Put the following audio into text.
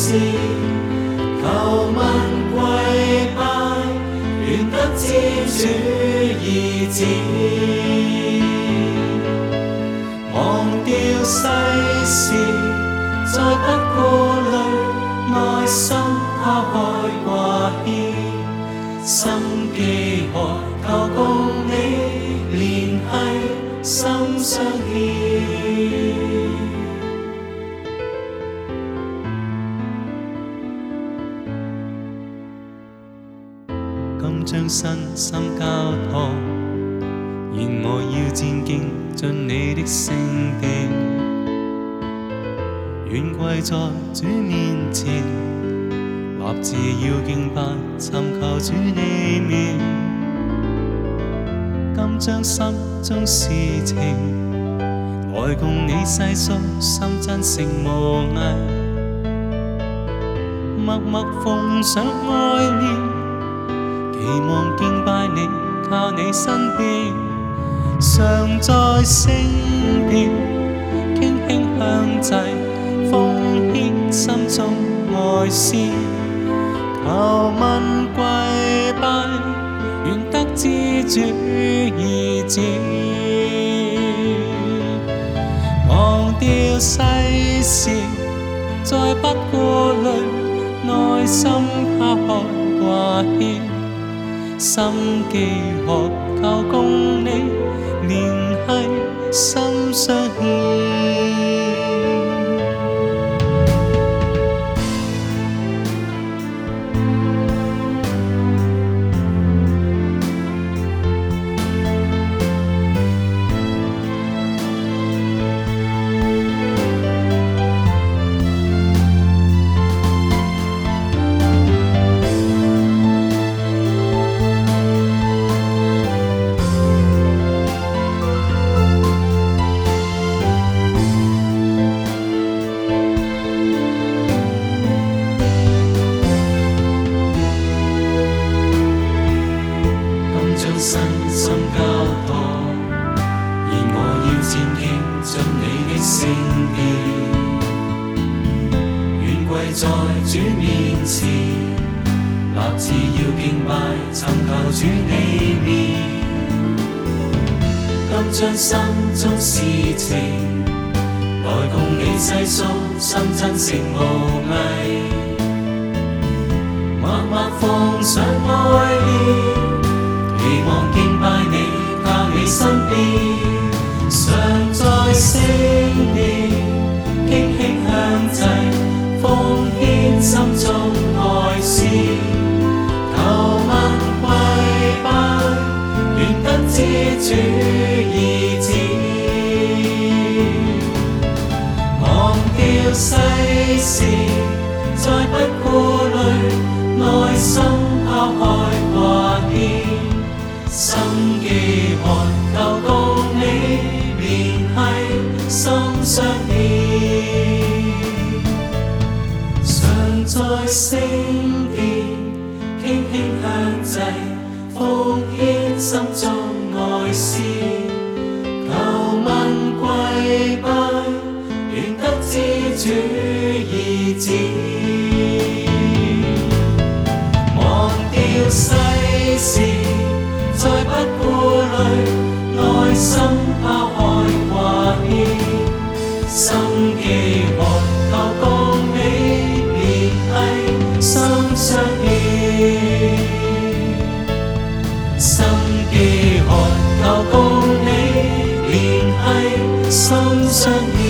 事求问跪拜，愿得知主意旨。忘掉世事，再不顾虑，内心抛开挂牵，心寄何求？共你联系，心相牵。今将身心交托，愿我要战境进你的圣殿，愿跪在主面前，立志要敬拜，寻求主你面。今将心中事情来共你细诉，心真诚无碍，默默奉上爱念。期望见拜你，靠你身边，常在身边，轻轻向祭，奉献心中爱思，求问跪拜，愿得知主意志，忘掉世事，再不顾虑，内心抛开挂牵。心机学教共你联系，心相牵。献敬尽你的圣殿，愿跪在主面前，立志要敬拜，寻求主你面。今将心中事情来共你细诉，心真诚无伪，默默奉上爱念，期望敬拜你，靠你身边。再不顾虑，内心抛开挂念，心寄寒，求共你联系，心相牵。常在声边，轻轻向际奉献心中爱思，求贵宾。知主意旨，忘掉世事，再不顧慮，內心拋開掛牽，心寄渴求共你聯繫，心相牽，心寄渴求共你聯繫，心相牽。